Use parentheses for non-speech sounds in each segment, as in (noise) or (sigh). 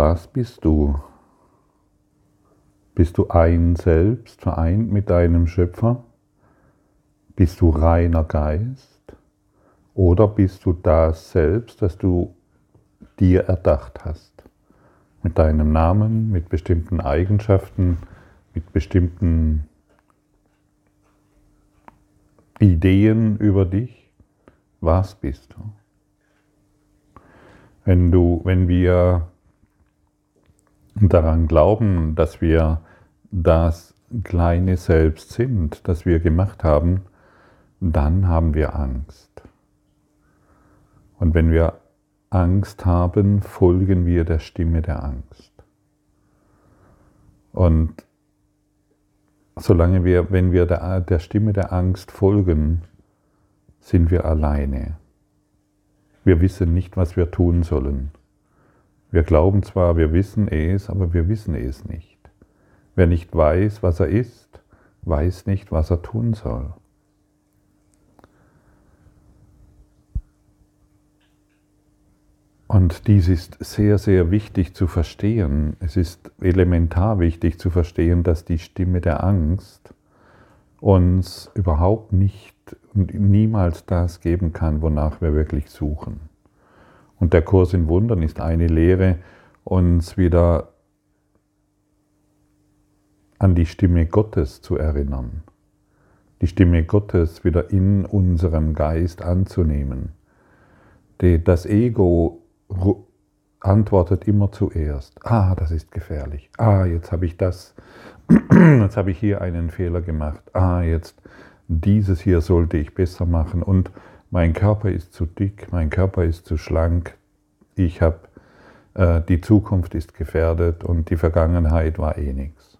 Was bist du? Bist du ein Selbst, vereint mit deinem Schöpfer? Bist du reiner Geist? Oder bist du das Selbst, das du dir erdacht hast? Mit deinem Namen, mit bestimmten Eigenschaften, mit bestimmten Ideen über dich? Was bist du? Wenn, du, wenn wir daran glauben, dass wir das kleine Selbst sind, das wir gemacht haben, dann haben wir Angst. Und wenn wir Angst haben, folgen wir der Stimme der Angst. Und solange wir, wenn wir der, der Stimme der Angst folgen, sind wir alleine. Wir wissen nicht, was wir tun sollen. Wir glauben zwar, wir wissen es, aber wir wissen es nicht. Wer nicht weiß, was er ist, weiß nicht, was er tun soll. Und dies ist sehr, sehr wichtig zu verstehen. Es ist elementar wichtig zu verstehen, dass die Stimme der Angst uns überhaupt nicht und niemals das geben kann, wonach wir wirklich suchen. Und der Kurs in Wundern ist eine Lehre, uns wieder an die Stimme Gottes zu erinnern, die Stimme Gottes wieder in unserem Geist anzunehmen. Das Ego antwortet immer zuerst, ah, das ist gefährlich, ah, jetzt habe ich das, (clears throat) jetzt habe ich hier einen Fehler gemacht, ah, jetzt dieses hier sollte ich besser machen. Und mein Körper ist zu dick, mein Körper ist zu schlank, ich habe, äh, die Zukunft ist gefährdet und die Vergangenheit war eh nichts.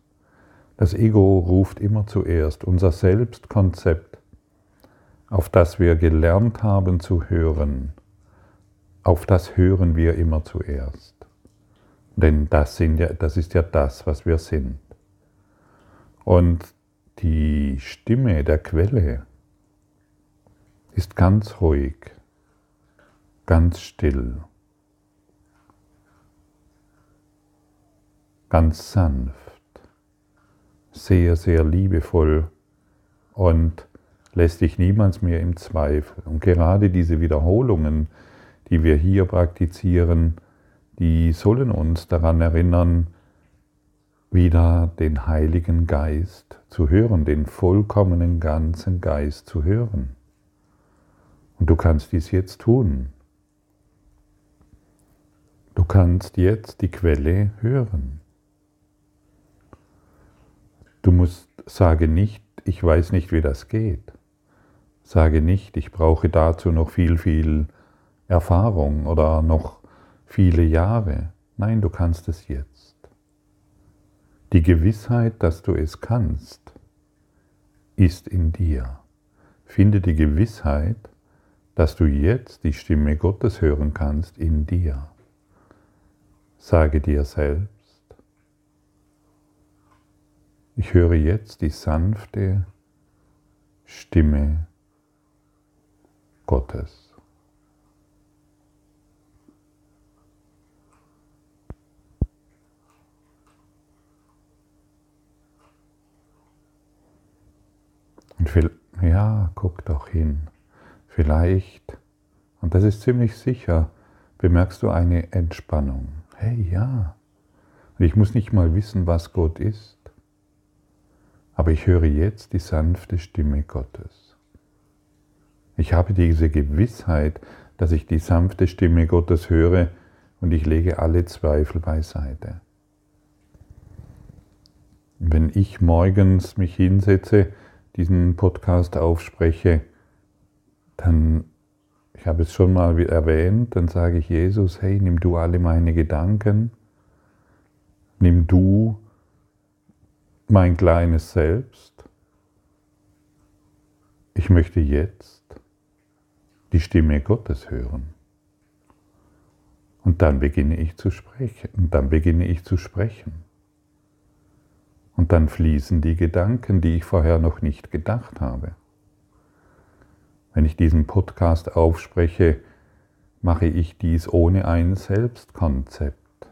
Das Ego ruft immer zuerst unser Selbstkonzept, auf das wir gelernt haben zu hören, auf das hören wir immer zuerst. Denn das, sind ja, das ist ja das, was wir sind. Und die Stimme der Quelle, ist ganz ruhig, ganz still, ganz sanft, sehr, sehr liebevoll und lässt dich niemals mehr im Zweifel. Und gerade diese Wiederholungen, die wir hier praktizieren, die sollen uns daran erinnern, wieder den Heiligen Geist zu hören, den vollkommenen ganzen Geist zu hören. Und du kannst dies jetzt tun. Du kannst jetzt die Quelle hören. Du musst, sage nicht, ich weiß nicht, wie das geht. Sage nicht, ich brauche dazu noch viel, viel Erfahrung oder noch viele Jahre. Nein, du kannst es jetzt. Die Gewissheit, dass du es kannst, ist in dir. Finde die Gewissheit, dass du jetzt die Stimme Gottes hören kannst in dir. Sage dir selbst, ich höre jetzt die sanfte Stimme Gottes. Und viel, ja, guck doch hin. Vielleicht, und das ist ziemlich sicher, bemerkst du eine Entspannung. Hey, ja. Und ich muss nicht mal wissen, was Gott ist, aber ich höre jetzt die sanfte Stimme Gottes. Ich habe diese Gewissheit, dass ich die sanfte Stimme Gottes höre und ich lege alle Zweifel beiseite. Wenn ich morgens mich hinsetze, diesen Podcast aufspreche, dann, ich habe es schon mal erwähnt, dann sage ich Jesus, hey, nimm du alle meine Gedanken, nimm du mein kleines Selbst. Ich möchte jetzt die Stimme Gottes hören. Und dann beginne ich zu sprechen. Und dann beginne ich zu sprechen. Und dann fließen die Gedanken, die ich vorher noch nicht gedacht habe. Wenn ich diesen Podcast aufspreche, mache ich dies ohne ein Selbstkonzept.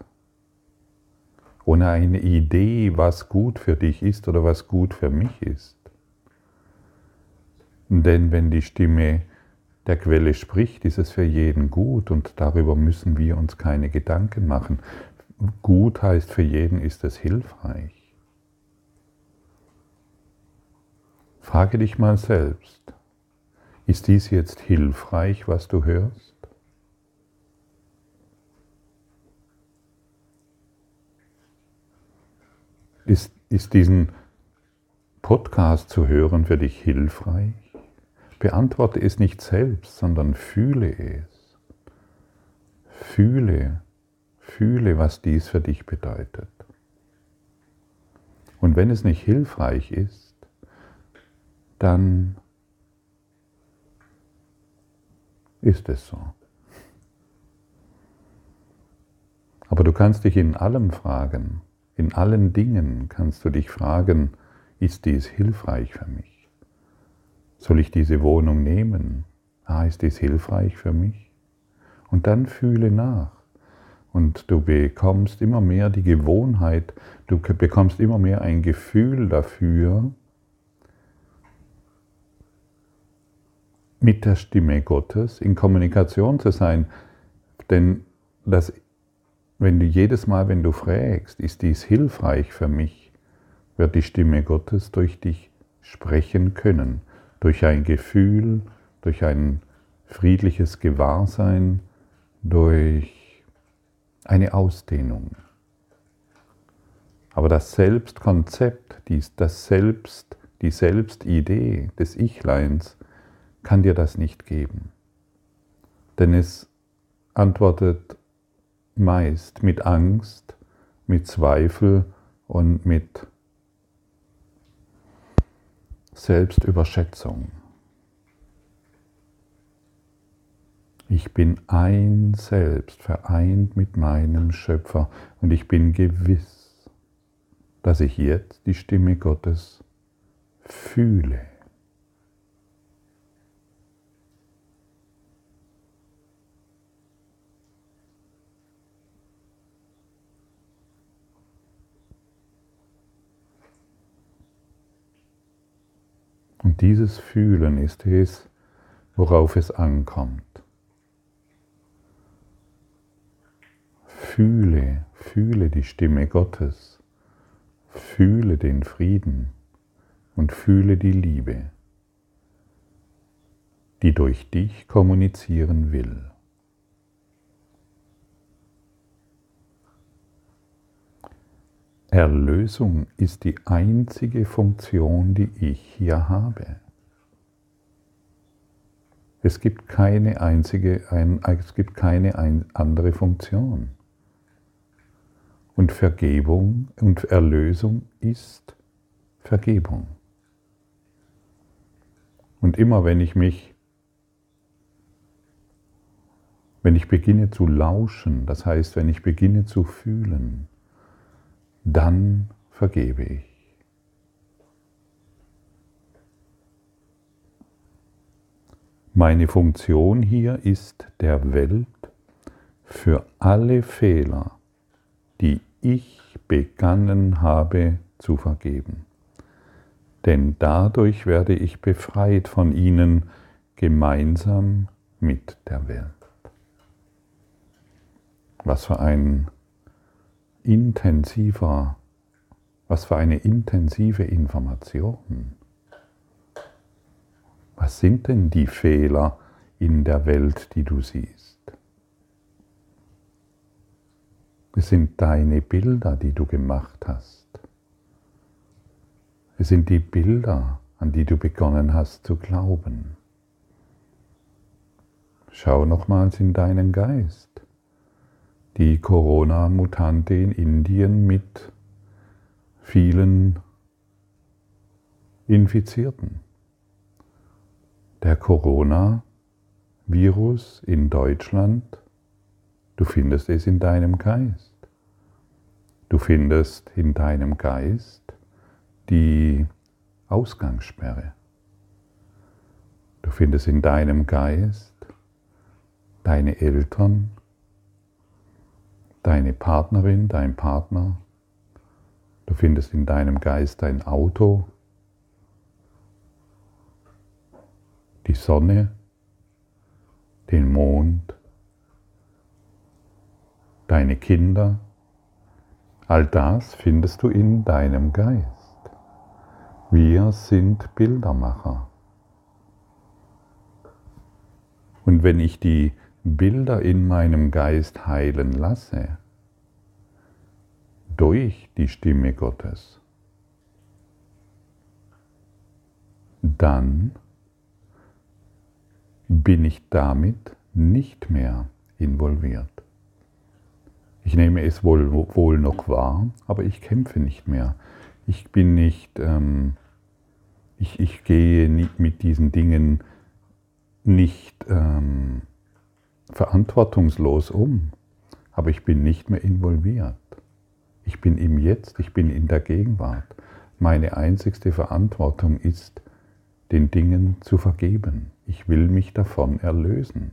ohne eine Idee, was gut für dich ist oder was gut für mich ist. Denn wenn die Stimme der Quelle spricht, ist es für jeden gut und darüber müssen wir uns keine Gedanken machen. Gut heißt für jeden ist es hilfreich. Frage dich mal selbst, ist dies jetzt hilfreich, was du hörst? Ist, ist diesen Podcast zu hören für dich hilfreich? Beantworte es nicht selbst, sondern fühle es. Fühle, fühle, was dies für dich bedeutet. Und wenn es nicht hilfreich ist, dann ist es so. Aber du kannst dich in allem fragen, in allen Dingen kannst du dich fragen, ist dies hilfreich für mich? Soll ich diese Wohnung nehmen? Ah, ist dies hilfreich für mich? Und dann fühle nach. Und du bekommst immer mehr die Gewohnheit, du bekommst immer mehr ein Gefühl dafür, mit der Stimme Gottes in Kommunikation zu sein. Denn das wenn du jedes Mal, wenn du fragst, ist dies hilfreich für mich, wird die Stimme Gottes durch dich sprechen können, durch ein Gefühl, durch ein friedliches Gewahrsein, durch eine Ausdehnung. Aber das Selbstkonzept, das Selbst, die Selbstidee des Ichleins kann dir das nicht geben. Denn es antwortet meist mit Angst, mit Zweifel und mit Selbstüberschätzung. Ich bin ein Selbst, vereint mit meinem Schöpfer und ich bin gewiss, dass ich jetzt die Stimme Gottes fühle. Und dieses Fühlen ist es, worauf es ankommt. Fühle, fühle die Stimme Gottes, fühle den Frieden und fühle die Liebe, die durch dich kommunizieren will. Erlösung ist die einzige Funktion, die ich hier habe. Es gibt keine einzige, ein, es gibt keine ein, andere Funktion. Und Vergebung und Erlösung ist Vergebung. Und immer wenn ich mich, wenn ich beginne zu lauschen, das heißt, wenn ich beginne zu fühlen, dann vergebe ich. Meine Funktion hier ist der Welt für alle Fehler, die ich begangen habe zu vergeben. Denn dadurch werde ich befreit von ihnen gemeinsam mit der Welt. Was für ein intensiver, was für eine intensive Information. Was sind denn die Fehler in der Welt, die du siehst? Es sind deine Bilder, die du gemacht hast. Es sind die Bilder, an die du begonnen hast zu glauben. Schau nochmals in deinen Geist die Corona-Mutante in Indien mit vielen Infizierten. Der Corona-Virus in Deutschland, du findest es in deinem Geist. Du findest in deinem Geist die Ausgangssperre. Du findest in deinem Geist deine Eltern, deine Partnerin, dein Partner, Du findest in deinem Geist dein Auto, die Sonne, den Mond, deine Kinder. All das findest du in deinem Geist. Wir sind Bildermacher. Und wenn ich die Bilder in meinem Geist heilen lasse, durch die Stimme Gottes, dann bin ich damit nicht mehr involviert. Ich nehme es wohl, wohl noch wahr, aber ich kämpfe nicht mehr. Ich bin nicht, ähm, ich, ich gehe nicht mit diesen Dingen nicht ähm, verantwortungslos um, aber ich bin nicht mehr involviert. Ich bin im Jetzt, ich bin in der Gegenwart. Meine einzigste Verantwortung ist, den Dingen zu vergeben. Ich will mich davon erlösen.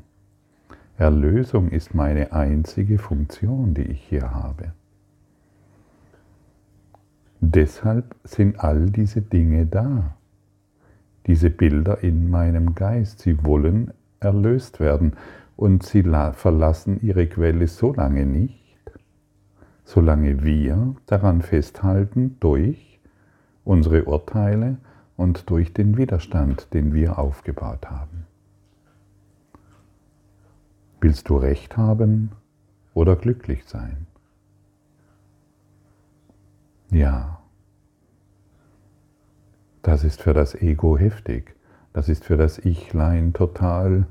Erlösung ist meine einzige Funktion, die ich hier habe. Deshalb sind all diese Dinge da, diese Bilder in meinem Geist. Sie wollen erlöst werden und sie verlassen ihre Quelle so lange nicht, solange wir daran festhalten durch unsere Urteile und durch den Widerstand, den wir aufgebaut haben. Willst du Recht haben oder glücklich sein? Ja, das ist für das Ego heftig. Das ist für das Ichlein total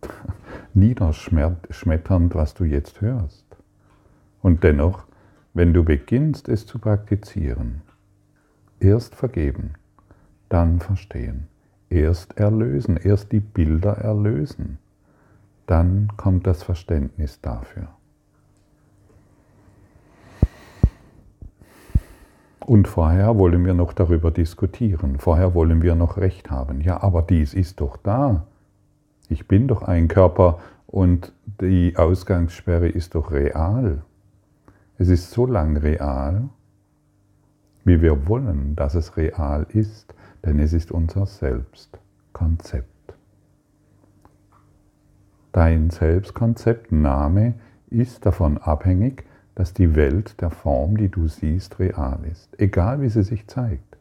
(laughs) niederschmetternd, was du jetzt hörst. Und dennoch, wenn du beginnst, es zu praktizieren, erst vergeben, dann verstehen, erst erlösen, erst die Bilder erlösen, dann kommt das Verständnis dafür. Und vorher wollen wir noch darüber diskutieren, vorher wollen wir noch Recht haben. Ja, aber dies ist doch da. Ich bin doch ein Körper und die Ausgangssperre ist doch real. Es ist so lang real, wie wir wollen, dass es real ist, denn es ist unser Selbstkonzept. Dein Selbstkonzept, Name, ist davon abhängig, dass die Welt der Form, die du siehst, real ist, egal wie sie sich zeigt.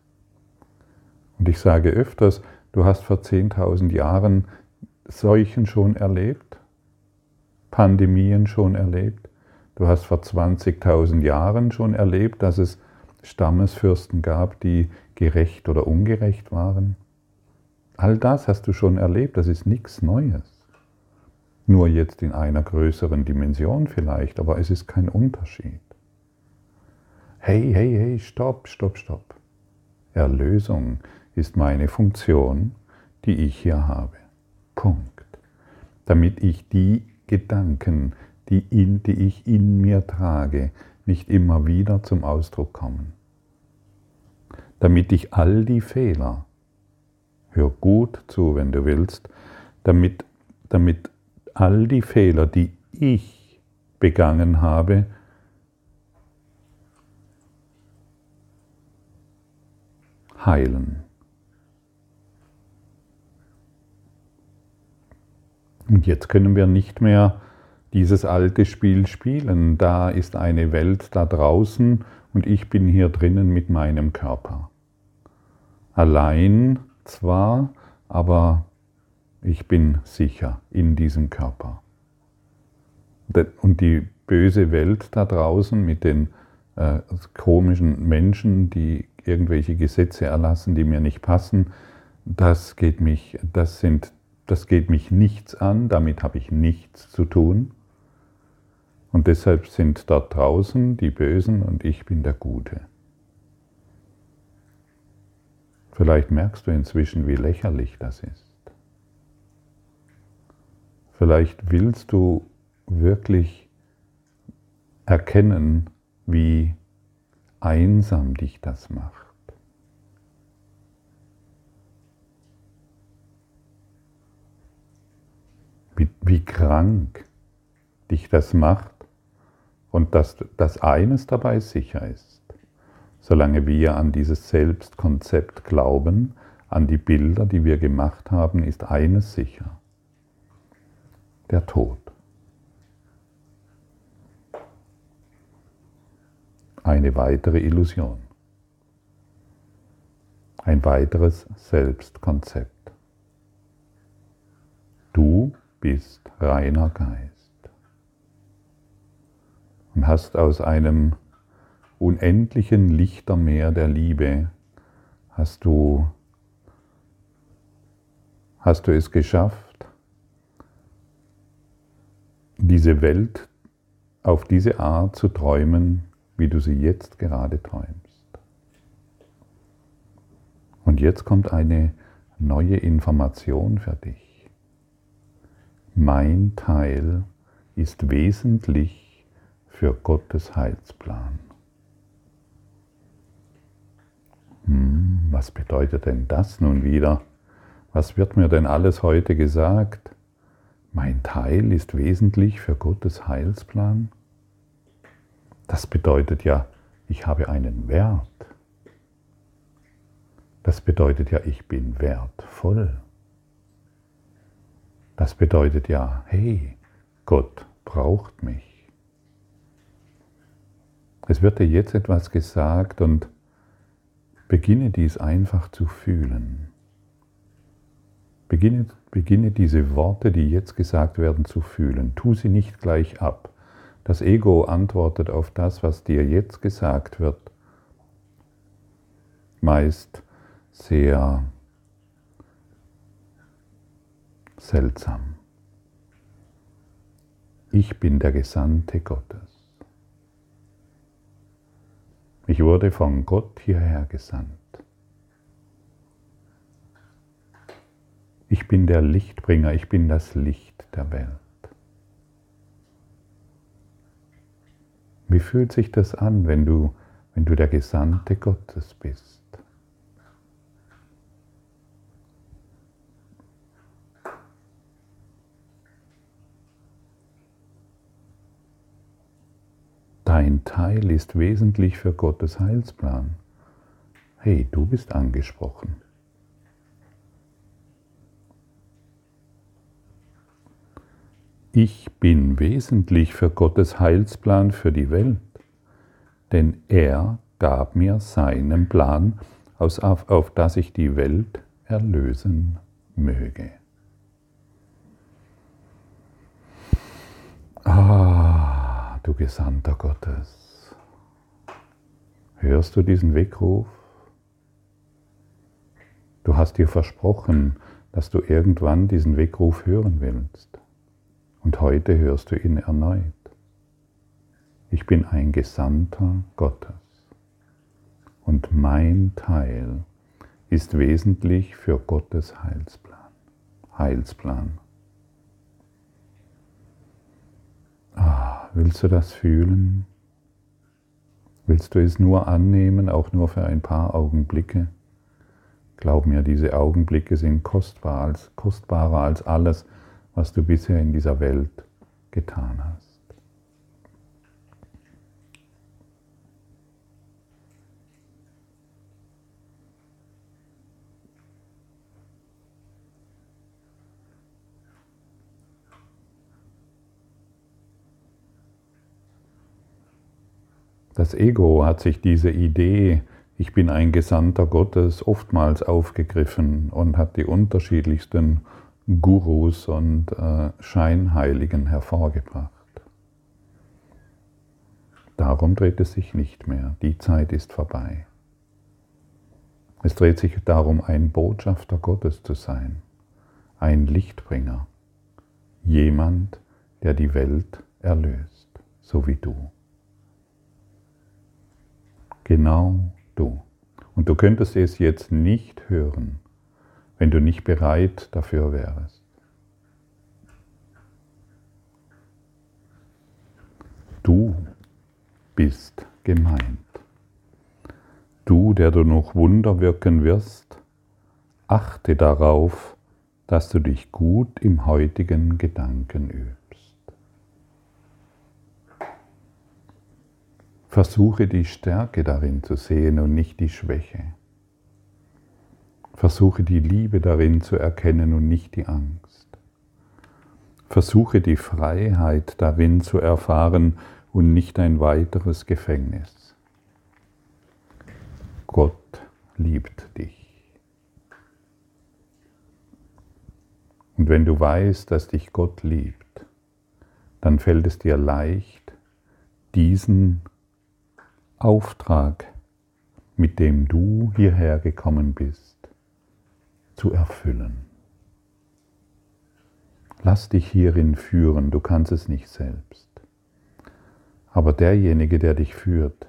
Und ich sage öfters, du hast vor 10.000 Jahren Seuchen schon erlebt, Pandemien schon erlebt, du hast vor 20.000 Jahren schon erlebt, dass es Stammesfürsten gab, die gerecht oder ungerecht waren. All das hast du schon erlebt, das ist nichts Neues. Nur jetzt in einer größeren Dimension vielleicht, aber es ist kein Unterschied. Hey, hey, hey, stopp, stopp, stopp. Erlösung ist meine Funktion, die ich hier habe. Punkt. Damit ich die Gedanken, die, in, die ich in mir trage, nicht immer wieder zum Ausdruck kommen. Damit ich all die Fehler, hör gut zu, wenn du willst, damit, damit all die Fehler, die ich begangen habe, heilen. Und jetzt können wir nicht mehr dieses alte Spiel spielen. Da ist eine Welt da draußen und ich bin hier drinnen mit meinem Körper. Allein zwar, aber ich bin sicher in diesem Körper. Und die böse Welt da draußen mit den äh, komischen Menschen, die irgendwelche Gesetze erlassen, die mir nicht passen, das geht mich, das sind, das geht mich nichts an, damit habe ich nichts zu tun. Und deshalb sind da draußen die Bösen und ich bin der Gute. Vielleicht merkst du inzwischen, wie lächerlich das ist. Vielleicht willst du wirklich erkennen, wie einsam dich das macht. Wie, wie krank dich das macht und dass, dass eines dabei sicher ist. Solange wir an dieses Selbstkonzept glauben, an die Bilder, die wir gemacht haben, ist eines sicher. Der Tod. Eine weitere Illusion. Ein weiteres Selbstkonzept. Du bist reiner Geist und hast aus einem unendlichen Lichtermeer der Liebe hast du hast du es geschafft, diese Welt auf diese Art zu träumen, wie du sie jetzt gerade träumst. Und jetzt kommt eine neue Information für dich. Mein Teil ist wesentlich für Gottes Heilsplan. Hm, was bedeutet denn das nun wieder? Was wird mir denn alles heute gesagt? Mein Teil ist wesentlich für Gottes Heilsplan? Das bedeutet ja, ich habe einen Wert. Das bedeutet ja, ich bin wertvoll. Das bedeutet ja, hey, Gott braucht mich. Es wird dir jetzt etwas gesagt und beginne dies einfach zu fühlen. Beginne, beginne diese Worte, die jetzt gesagt werden, zu fühlen. Tu sie nicht gleich ab. Das Ego antwortet auf das, was dir jetzt gesagt wird, meist sehr seltsam. Ich bin der Gesandte Gottes. Ich wurde von Gott hierher gesandt. Ich bin der Lichtbringer, ich bin das Licht der Welt. Wie fühlt sich das an, wenn du, wenn du der Gesandte Gottes bist? Dein Teil ist wesentlich für Gottes Heilsplan. Hey, du bist angesprochen. Ich bin wesentlich für Gottes Heilsplan für die Welt, denn er gab mir seinen Plan, auf, auf dass ich die Welt erlösen möge. Ah, du Gesandter Gottes, hörst du diesen Weckruf? Du hast dir versprochen, dass du irgendwann diesen Weckruf hören willst. Und heute hörst du ihn erneut. Ich bin ein Gesandter Gottes. Und mein Teil ist wesentlich für Gottes Heilsplan. Heilsplan. Ah, willst du das fühlen? Willst du es nur annehmen, auch nur für ein paar Augenblicke? Glaub mir, diese Augenblicke sind kostbar als, kostbarer als alles, was du bisher in dieser Welt getan hast. Das Ego hat sich diese Idee, ich bin ein Gesandter Gottes, oftmals aufgegriffen und hat die unterschiedlichsten Gurus und äh, Scheinheiligen hervorgebracht. Darum dreht es sich nicht mehr. Die Zeit ist vorbei. Es dreht sich darum, ein Botschafter Gottes zu sein, ein Lichtbringer, jemand, der die Welt erlöst, so wie du. Genau du. Und du könntest es jetzt nicht hören, wenn du nicht bereit dafür wärst. Du bist gemeint. Du, der du noch Wunder wirken wirst, achte darauf, dass du dich gut im heutigen Gedanken übst. Versuche die Stärke darin zu sehen und nicht die Schwäche. Versuche die Liebe darin zu erkennen und nicht die Angst. Versuche die Freiheit darin zu erfahren und nicht ein weiteres Gefängnis. Gott liebt dich. Und wenn du weißt, dass dich Gott liebt, dann fällt es dir leicht, diesen Auftrag, mit dem du hierher gekommen bist, zu erfüllen. Lass dich hierin führen, du kannst es nicht selbst. Aber derjenige, der dich führt,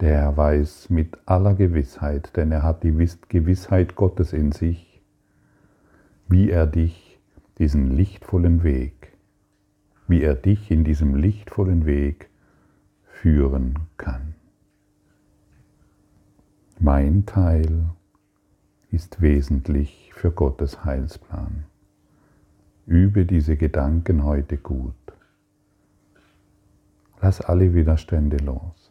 der weiß mit aller Gewissheit, denn er hat die Gewissheit Gottes in sich, wie er dich diesen lichtvollen Weg, wie er dich in diesem lichtvollen Weg führen kann. Mein Teil ist wesentlich für Gottes Heilsplan. Übe diese Gedanken heute gut. Lass alle Widerstände los.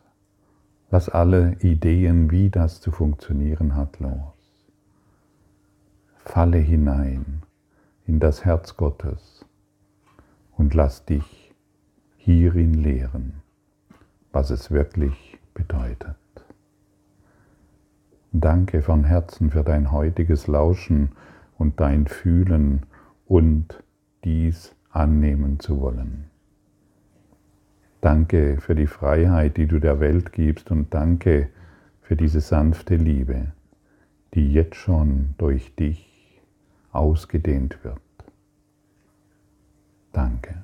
Lass alle Ideen, wie das zu funktionieren hat, los. Falle hinein in das Herz Gottes und lass dich hierin lehren was es wirklich bedeutet. Danke von Herzen für dein heutiges Lauschen und dein Fühlen und dies annehmen zu wollen. Danke für die Freiheit, die du der Welt gibst und danke für diese sanfte Liebe, die jetzt schon durch dich ausgedehnt wird. Danke.